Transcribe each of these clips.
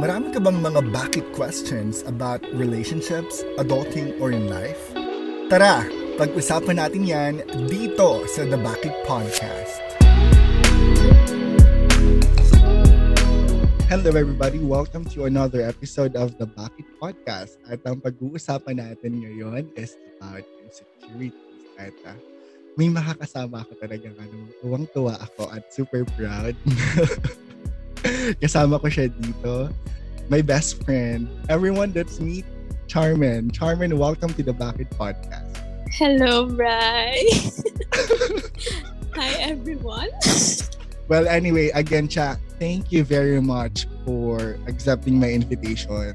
Marami ka bang mga bakit questions about relationships, adulting, or in life? Tara, pag-usapan natin yan dito sa The Bakit Podcast. Hello everybody, welcome to another episode of The Bakit Podcast. At ang pag-uusapan natin ngayon is about insecurities. At uh, may makakasama ako talagang ano, tuwang-tuwa ako at super proud. Kasama ko siya dito. My best friend. Everyone that's meet Charmin. Charmin, welcome to the Bakit Podcast. Hello, Bry. Hi, everyone. Well, anyway, again, Cha, thank you very much for accepting my invitation.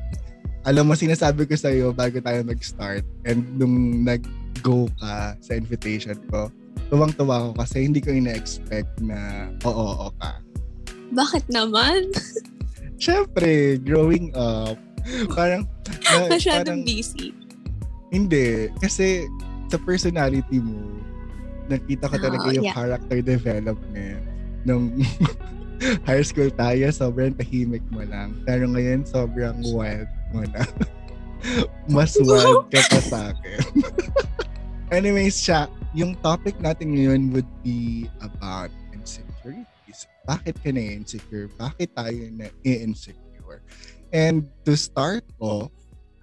Alam mo, sinasabi ko sa'yo bago tayo mag-start and nung nag-go ka sa invitation ko, tuwang-tuwa ko kasi hindi ko ina-expect na oo, oo ka. Bakit naman? Siyempre, growing up, parang... Na, Masyadong parang, busy. Hindi. Kasi sa personality mo, nakita ko talaga oh, yung yeah. character development nung high school tayo, sobrang tahimik mo lang. Pero ngayon, sobrang wild mo na. Mas wild ka pa sa akin. Anyways, siya, yung topic natin ngayon would be about insecurity bakit ka na-insecure? Bakit tayo na-insecure? And to start off,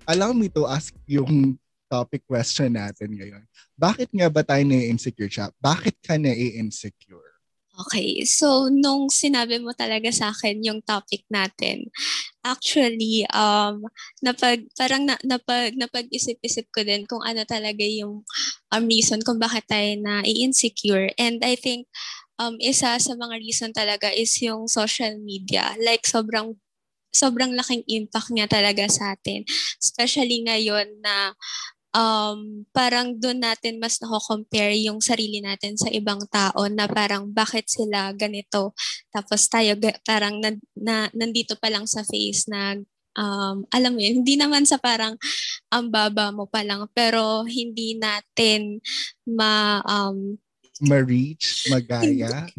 allow me to ask yung topic question natin ngayon. Bakit nga ba tayo na-insecure siya? Bakit ka na-insecure? Okay, so nung sinabi mo talaga sa akin yung topic natin, actually, um, napag, parang na, napag, napag-isip-isip ko din kung ano talaga yung um, reason kung bakit tayo na-insecure. And I think um, isa sa mga reason talaga is yung social media. Like, sobrang sobrang laking impact niya talaga sa atin. Especially ngayon na um, parang doon natin mas nako-compare yung sarili natin sa ibang tao na parang bakit sila ganito. Tapos tayo parang na, na, nandito pa lang sa face na um, alam mo yun, hindi naman sa parang ang baba mo pa lang, pero hindi natin ma, um, ma-reach, magaya,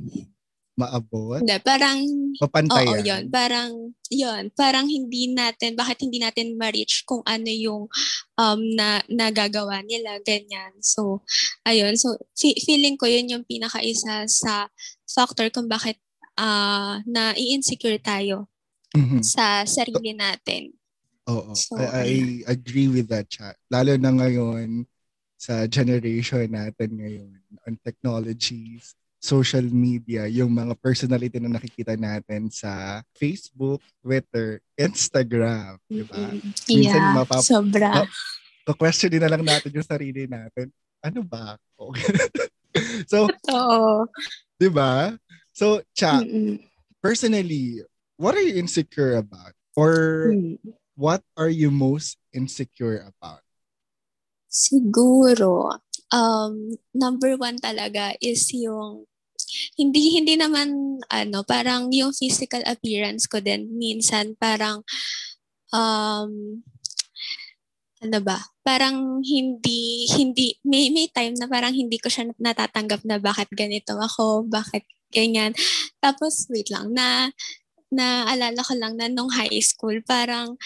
maabot? Hindi, parang, mapantayan. Oo, yun. Parang, yun. Parang hindi natin, bakit hindi natin ma-reach kung ano yung um, na, nagagawa nila, ganyan. So, ayun. So, f- feeling ko yun yung pinaka-isa sa factor kung bakit uh, na i-insecure tayo mm-hmm. sa sarili natin. Oo. So, I, I agree with that, chat. Lalo na ngayon, sa generation natin ngayon on technologies, social media, yung mga personality na nakikita natin sa Facebook, Twitter, Instagram, di ba? Yeah, Minsan mapap- sobra. Ma- question din na lang natin yung sarili natin. Ano ba ako? so, Totoo. di ba? So, Cha, personally, what are you insecure about? Or mm. what are you most insecure about? Siguro, um, number one talaga is yung hindi hindi naman ano parang yung physical appearance ko din minsan parang um ano ba parang hindi hindi may may time na parang hindi ko siya natatanggap na bakit ganito ako bakit ganyan. Tapos wait lang na naalala ko lang na nung high school parang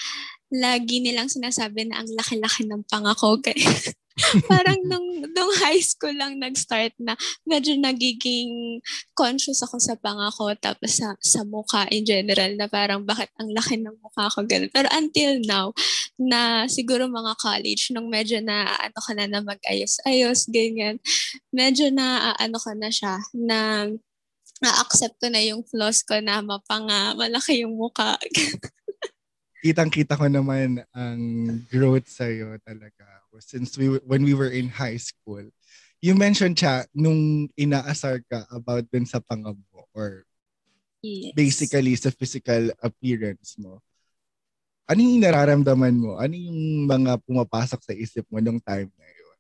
lagi nilang sinasabi na ang laki-laki ng pangako. parang nung, nung high school lang nag-start na medyo nagiging conscious ako sa pangako tapos sa, sa mukha in general na parang bakit ang laki ng mukha ko ganun. Pero until now, na siguro mga college, nung medyo na ano ka na na mag-ayos-ayos, ganyan, medyo na ano ka na siya, na na-accept ko na yung flaws ko na mapanga, malaki yung mukha. kitang-kita ko naman ang growth sa iyo talaga. Since we when we were in high school, you mentioned siya nung inaasar ka about dun sa pangab mo or yes. basically sa physical appearance mo. Ano yung nararamdaman mo? Ano yung mga pumapasok sa isip mo nung time na yun?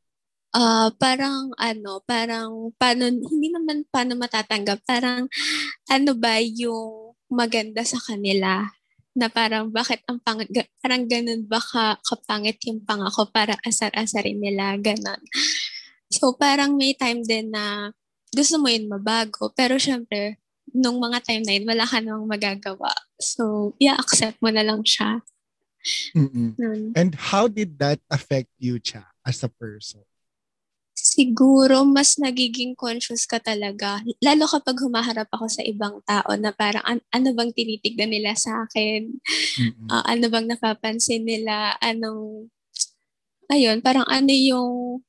Uh, parang ano, parang paano, hindi naman paano matatanggap. Parang ano ba yung maganda sa kanila na parang bakit ang pang parang ganun ba ka, kapangit yung pangako para asar-asarin nila ganun. So parang may time din na gusto mo yun mabago pero syempre nung mga time na yun, wala ka namang magagawa. So, yeah, accept mo na lang siya. Mm-mm. And how did that affect you, Cha, as a person? Siguro, mas nagiging conscious ka talaga. Lalo kapag humaharap ako sa ibang tao na parang an- ano bang tinitignan nila sa akin? Uh, ano bang napapansin nila? Anong, ayun, parang ano yung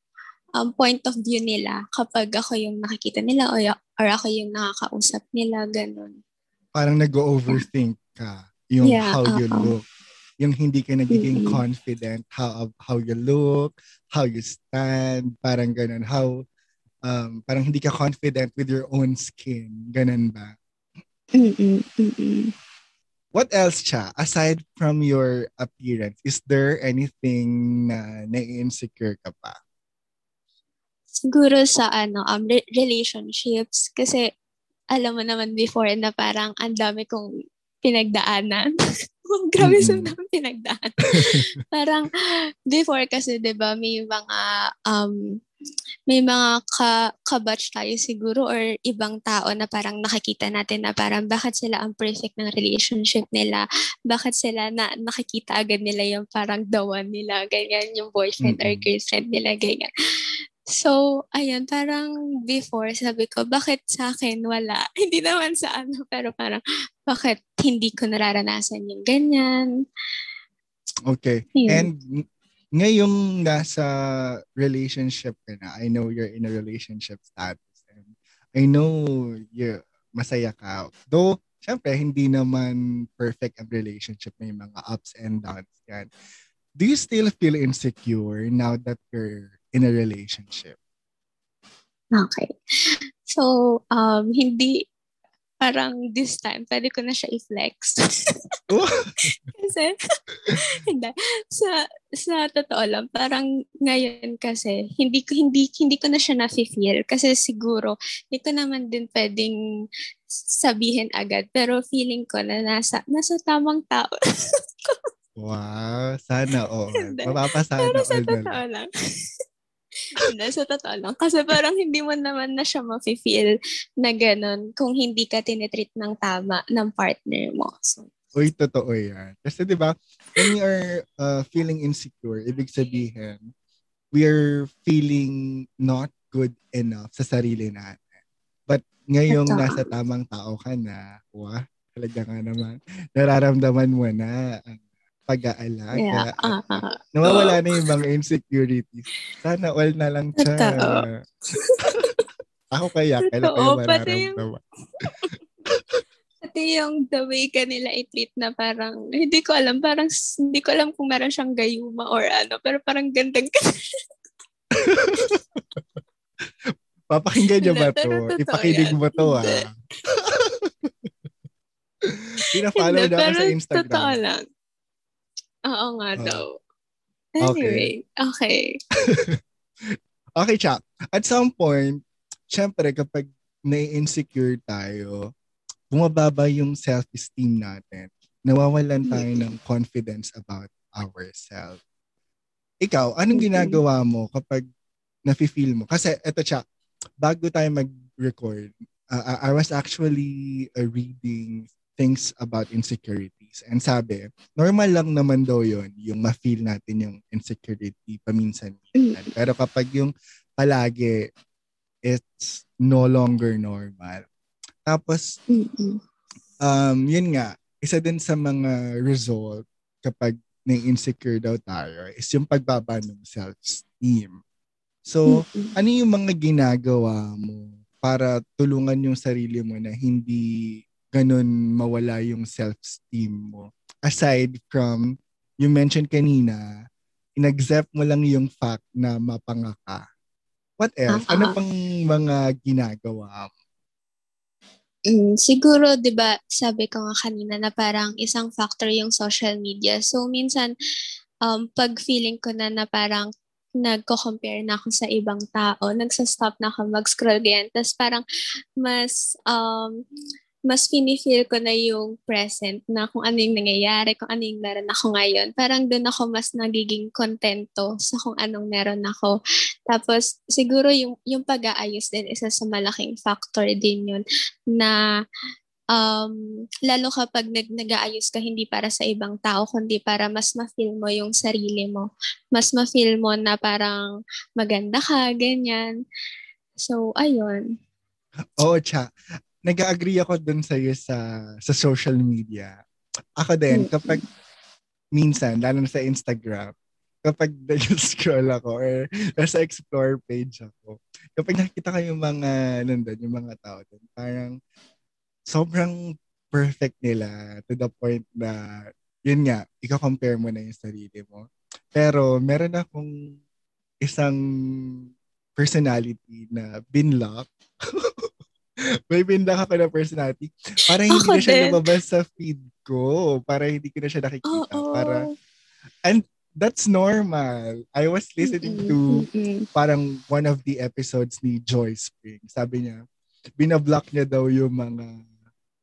um, point of view nila kapag ako yung nakikita nila or, or ako yung nakakausap nila, ganun. Parang nag-overthink ka yung yeah, how uh-oh. you look yung hindi ka nagiging mm-hmm. confident how how you look, how you stand, parang ganun, how um parang hindi ka confident with your own skin, ganun ba? Mm-mm, mm-mm. What else, Cha? Aside from your appearance, is there anything na na-insecure ka pa? Siguro sa ano, um, re- relationships. Kasi alam mo naman before na parang ang dami kong pinagdaanan. Grabe mm-hmm. sa dami pinagdaan. Parang before kasi 'di ba may mga um may mga ka, kabatch tayo siguro or ibang tao na parang nakikita natin na parang bakit sila ang perfect ng relationship nila, bakit sila na nakikita agad nila yung parang the one nila, ganyan, yung boyfriend mm-hmm. or girlfriend nila, ganyan. So, ayan, parang before, sabi ko, bakit sa akin wala? Hindi naman sa ano, pero parang, bakit hindi ko nararanasan yung ganyan? Okay. Yun. And ngayong nasa relationship ka na, I know you're in a relationship status and I know you masaya ka. Though, syempre, hindi naman perfect ang relationship. May mga ups and downs yan. Do you still feel insecure now that you're in a relationship? Okay. So, um, hindi, parang this time, pwede ko na siya i-flex. kasi, hindi. Sa, sa totoo lang, parang ngayon kasi, hindi ko, hindi, hindi ko na siya na-feel. Kasi siguro, hindi ko naman din pwedeng sabihin agad. Pero feeling ko na nasa, nasa tamang tao. wow, sana all. Mapapasana Pero sa totoo lang. Hindi, sa totoo lang. Kasi parang hindi mo naman na siya ma-feel na ganun kung hindi ka tinitreat ng tama ng partner mo. So, Uy, totoo yan. Kasi di ba, when you're uh, feeling insecure, ibig sabihin, we are feeling not good enough sa sarili natin. But ngayong Ito. nasa tamang tao ka na, wah, talaga nga naman, nararamdaman mo na ang pag-aalaga. Yeah. Uh-huh. Nawawala na yung mga insecurities. Sana all na lang siya. Ako kaya, kailan kayo mararamdaman. Pati yung the way ka nila i-treat na parang, hindi ko alam, parang hindi ko alam kung meron siyang gayuma or ano, pero parang gandang ka. Papakinggan niyo ba to? Ipakinig mo to ah. Pina-follow na ako sa Instagram. Totoo lang. Oo nga uh, daw. Anyway, okay. Okay, okay Chak. At some point, syempre kapag nai-insecure tayo, bumababa yung self-esteem natin. Nawawalan tayo ng confidence about ourselves. Ikaw, anong ginagawa mo kapag nafe-feel mo? Kasi eto Chak, bago tayo mag-record, uh, I was actually uh, reading things about insecurities. And sabi, normal lang naman daw yon yung ma-feel natin yung insecurity paminsan-minsan. Mm. Pero kapag yung palagi, it's no longer normal. Tapos, um, yun nga, isa din sa mga result kapag na-insecure daw tayo is yung pagbaba ng self-esteem. So, ano yung mga ginagawa mo para tulungan yung sarili mo na hindi ganun mawala yung self-esteem mo. Aside from, you mentioned kanina, in-accept mo lang yung fact na mapanga ka. What else? Uh-huh. Ano pang mga ginagawa mo? Mm, siguro, 'di ba, sabi ko nga kanina na parang isang factor yung social media. So minsan um pag feeling ko na na parang nagko-compare na ako sa ibang tao, nagsa-stop na ako mag-scroll ganyan. Tapos parang mas um mas pinifeel ko na yung present na kung ano yung nangyayari, kung ano yung meron ako ngayon. Parang doon ako mas nagiging kontento sa kung anong meron ako. Tapos siguro yung, yung pag-aayos din, isa sa malaking factor din yun na um, lalo kapag nag, nag-aayos ka hindi para sa ibang tao, kundi para mas ma-feel mo yung sarili mo. Mas ma-feel mo na parang maganda ka, ganyan. So, ayun. Oo, Cha nag-agree ako dun sa iyo sa sa social media. Ako din mm. kapag minsan lalo na sa Instagram kapag nag-scroll ako or nasa explore page ako, kapag nakita ko yung mga, nandun, yung mga tao dun, parang sobrang perfect nila to the point na, yun nga, ika-compare mo na yung sarili mo. Pero meron akong isang personality na binlock May bindak ako na personality. Para hindi ako na siya din. lumabas sa feed ko. Para hindi ko na siya nakikita. Oh, oh. Para, and that's normal. I was listening mm-hmm. to mm-hmm. parang one of the episodes ni Joy Spring. Sabi niya, binablock niya daw yung mga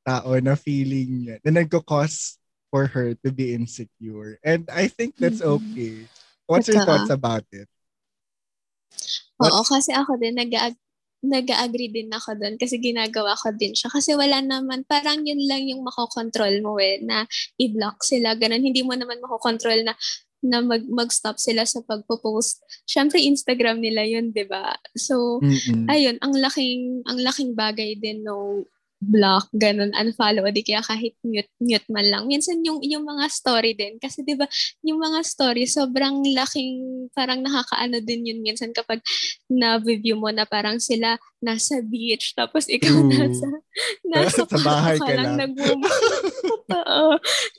tao na feeling niya, na nagko-cause for her to be insecure. And I think that's mm-hmm. okay. What's your thoughts about it? What? Oo, kasi ako din nag nag-agree din ako doon kasi ginagawa ko din siya. Kasi wala naman, parang yun lang yung makokontrol mo eh, na i-block sila, ganun. Hindi mo naman makokontrol na na mag mag-stop sila sa pagpo-post. Syempre Instagram nila 'yun, 'di ba? So, Mm-mm. ayun, ang laking ang laking bagay din no block, ganun, unfollow, di kaya kahit mute, mute man lang. Minsan yung, yung mga story din, kasi di ba yung mga story, sobrang laking, parang nakakaano din yun minsan kapag na-view mo na parang sila nasa beach, tapos ikaw mm. nasa, nasa sa bahay ka lang. lang Oo.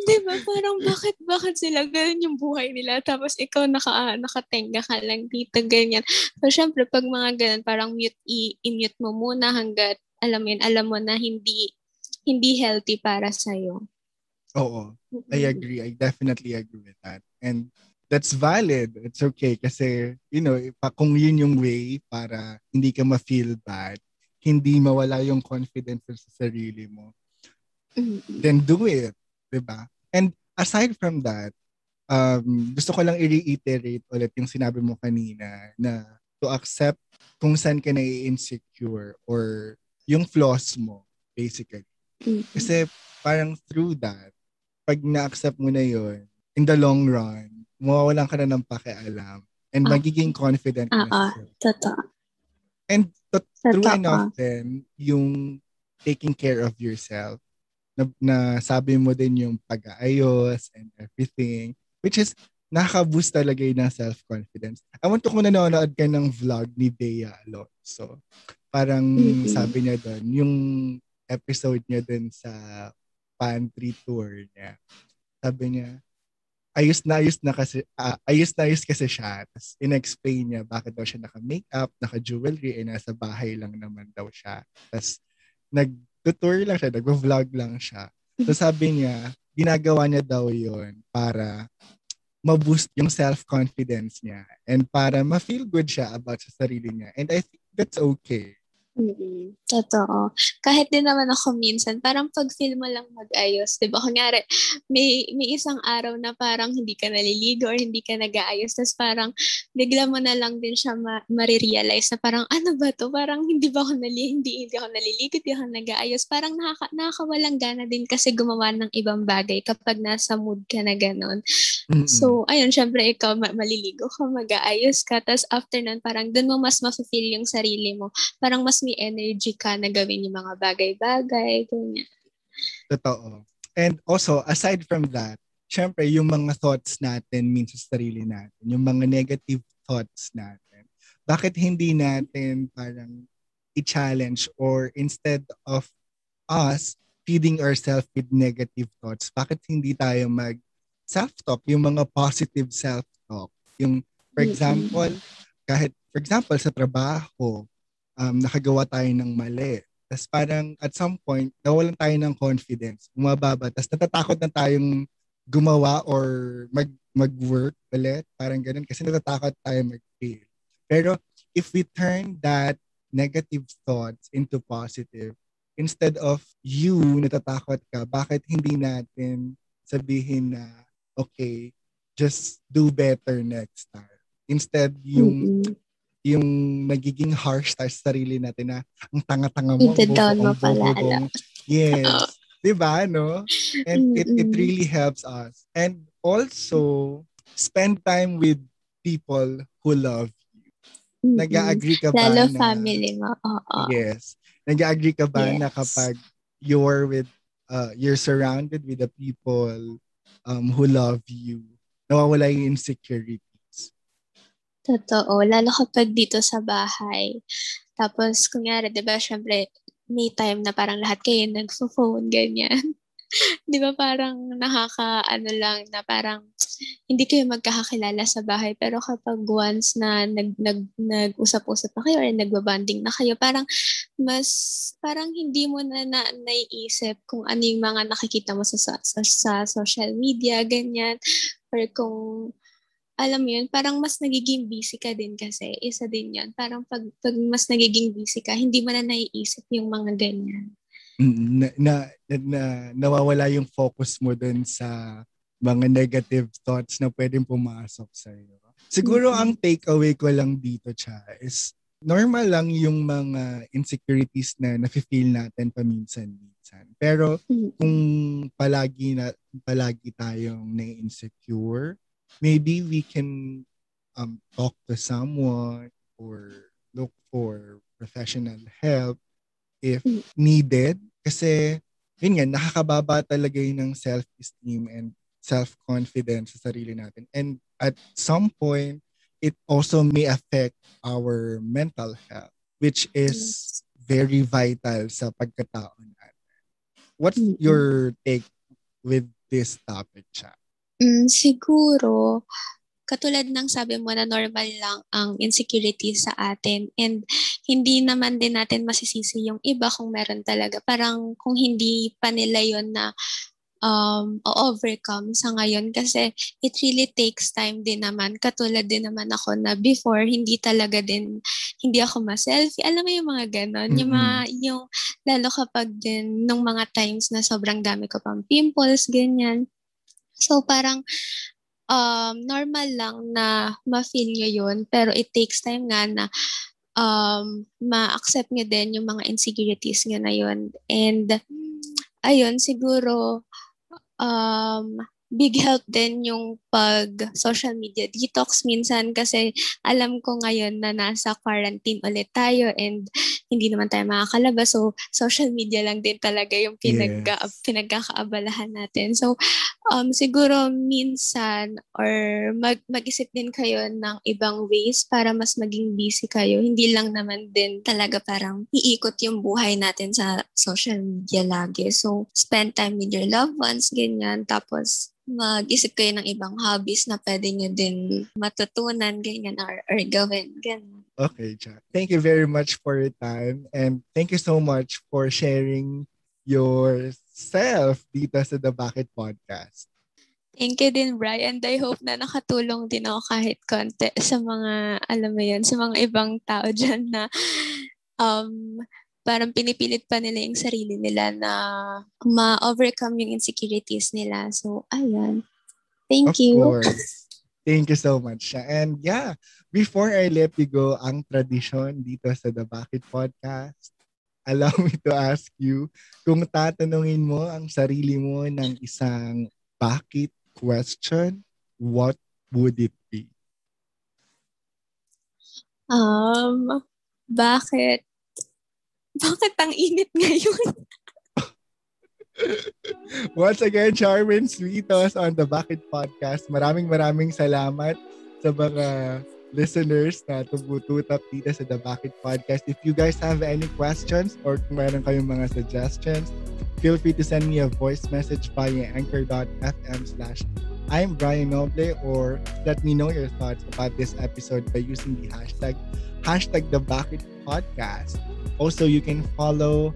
di ba? Parang bakit, bakit sila ganun yung buhay nila, tapos ikaw naka, nakatenga ka lang dito, ganyan. So, syempre, pag mga ganun, parang mute, i-mute mo muna hanggat alam mo yun, alam mo na hindi hindi healthy para sa iyo. Oo. I agree. I definitely agree with that. And that's valid. It's okay kasi, you know, kung yun yung way para hindi ka ma-feel bad, hindi mawala yung confidence sa sarili mo, mm-hmm. then do it. Diba? And aside from that, um, gusto ko lang i-reiterate ulit yung sinabi mo kanina na to accept kung saan ka na-insecure or yung flaws mo, basically. Mm-hmm. Kasi parang through that, pag na-accept mo na yon in the long run, mawawalan ka na ng pakialam and uh, magiging confident uh, na uh, Totoo. And to, true enough then, yung taking care of yourself, na, na sabi mo din yung pag-aayos and everything, which is nakaka-boost talaga yun ng self-confidence. I want to kung nanonood ka ng vlog ni Bea Alonso, parang mm-hmm. sabi niya doon, yung episode niya doon sa pantry tour niya, sabi niya, ayos na ayos na kasi uh, ayos na ayos kasi siya. Tapos in-explain niya bakit daw siya naka-makeup, naka-jewelry, eh nasa bahay lang naman daw siya. Tapos nag-tour lang siya, nag-vlog lang siya. So sabi niya, ginagawa niya daw yon para ma-boost yung self-confidence niya and para ma-feel good siya about sa sarili niya. And I think that's okay. Mm, totoo. Kahit din naman ako minsan, parang pag feel mo lang mag-ayos, di ba? Kunyari, may, may isang araw na parang hindi ka naliligo or hindi ka nag-aayos, tapos parang bigla mo na lang din siya ma- marirealize na parang, ano ba to? Parang hindi ba ako nali hindi, hindi ako naliligo, hindi ako nag-aayos. Parang nakaka, nakakawalang gana din kasi gumawa ng ibang bagay kapag nasa mood ka na gano'n. Mm-hmm. So, ayun, syempre ikaw ma- maliligo ka, mag-aayos ka, tapos after nun, parang dun mo mas ma-feel yung sarili mo. Parang mas may energy ka na gawin yung mga bagay-bagay, ganyan. Totoo. And also, aside from that, syempre, yung mga thoughts natin means sa sarili natin, yung mga negative thoughts natin, bakit hindi natin parang i-challenge or instead of us feeding ourselves with negative thoughts, bakit hindi tayo mag self-talk, yung mga positive self-talk. Yung, for example, kahit, for example, sa trabaho, um, nakagawa tayo ng mali. Tapos parang at some point, nawalan tayo ng confidence, bumababa. Tapos natatakot na tayong gumawa or mag, mag-work ulit. Parang ganun. Kasi natatakot tayo mag-fail. Pero if we turn that negative thoughts into positive, instead of you natatakot ka, bakit hindi natin sabihin na, okay, just do better next time. Instead, yung mm-hmm. Yung nagiging harsh tayo sa sarili natin na ang tanga-tanga mo, Ito mo pala. Yes. Oh. 'Di ba, no? And mm-hmm. it it really helps us. And also spend time with people who love you. Mm-hmm. Nag-agree ka ba Lalo na, family mo. Oo. Yes. Nag-agree ka ba yes. na kapag you're with uh, you're surrounded with the people um, who love you, nawawala yung insecurities. Totoo. Lalo kapag dito sa bahay. Tapos, kunyari, di ba, syempre, may time na parang lahat kayo nagpo-phone, ganyan. di ba parang nakaka, ano lang, na parang hindi kayo magkakakilala sa bahay. Pero kapag once na nag, nag, nag-usap-usap na kayo or nagbabanding na kayo, parang mas, parang hindi mo na, na naiisip kung ano yung mga nakikita mo sa, sa, sa social media, ganyan. Or kung alam mo yun, parang mas nagiging busy ka din kasi. Isa din yun. Parang pag, pag mas nagiging busy ka, hindi mo na naiisip yung mga ganyan. Na, na, na, nawawala yung focus mo dun sa mga negative thoughts na pwedeng pumasok sa iyo. Siguro mm-hmm. ang takeaway ko lang dito, Cha, is normal lang yung mga insecurities na nafe-feel natin paminsan-minsan. Pero mm-hmm. kung palagi na palagi tayong na-insecure, maybe we can um, talk to someone or look for professional help if mm. needed. Kasi, yun nga, nakakababa talaga yun ng self-esteem and self-confidence sa sarili natin. And at some point, it also may affect our mental health, which is very vital sa pagkatao natin. What's your take with this topic, Cha? Hmm, siguro katulad ng sabi mo na normal lang ang insecurity sa atin and hindi naman din natin masisisi yung iba kung meron talaga. Parang kung hindi pa nila yon na um, overcome sa ngayon kasi it really takes time din naman. Katulad din naman ako na before, hindi talaga din, hindi ako ma-selfie. Alam mo yung mga ganon, mm-hmm. yung mga, yung, lalo kapag din, nung mga times na sobrang dami ko pang pimples, ganyan, So parang um, normal lang na ma-feel nyo yun, pero it takes time nga na um, ma-accept nyo din yung mga insecurities nyo na yun. And ayun, siguro um, big help din yung pag social media detox minsan kasi alam ko ngayon na nasa quarantine ulit tayo and hindi naman tayo makakalabas. So, social media lang din talaga yung pinag yes. pinagkakaabalahan natin. So, um, siguro minsan or mag, mag-isip din kayo ng ibang ways para mas maging busy kayo. Hindi lang naman din talaga parang iikot yung buhay natin sa social media lagi. So, spend time with your loved ones, ganyan. Tapos, mag-isip kayo ng ibang hobbies na pwede nyo din matutunan, ganyan, or, or gawin, ganyan. Okay, Jack. Thank you very much for your time and thank you so much for sharing yourself dito sa The Bakit Podcast. Thank you din, Brian. I hope na nakatulong din ako kahit konti sa mga, alam mo yun, sa mga ibang tao dyan na um, parang pinipilit pa nila yung sarili nila na ma-overcome yung insecurities nila. So, ayan. Thank of you. Course. Thank you so much. And yeah, before I let you go, ang tradition dito sa The Bakit Podcast, allow me to ask you, kung tatanungin mo ang sarili mo ng isang bakit question, what would it be? Um, bakit? Bakit ang init ngayon? Once again, Charmin Sweetos on the Bakit Podcast. Maraming maraming salamat sa mga listeners na tumututap dito sa The Bakit Podcast. If you guys have any questions or kung meron kayong mga suggestions, feel free to send me a voice message via anchor.fm slash I'm Brian Noble or let me know your thoughts about this episode by using the hashtag hashtag The Bakit Podcast. Also, you can follow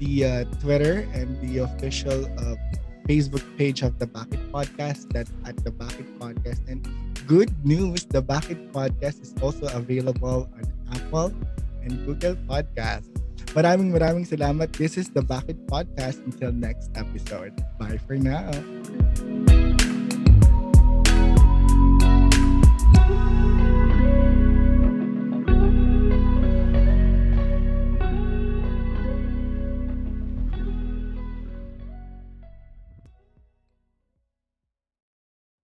the uh, Twitter and the official uh, Facebook page of the Bakit Podcast. That's at the Bakit Podcast. And good news, the Bakit Podcast is also available on Apple and Google Podcast. Maraming maraming salamat. This is the Bakit Podcast. Until next episode. Bye for now.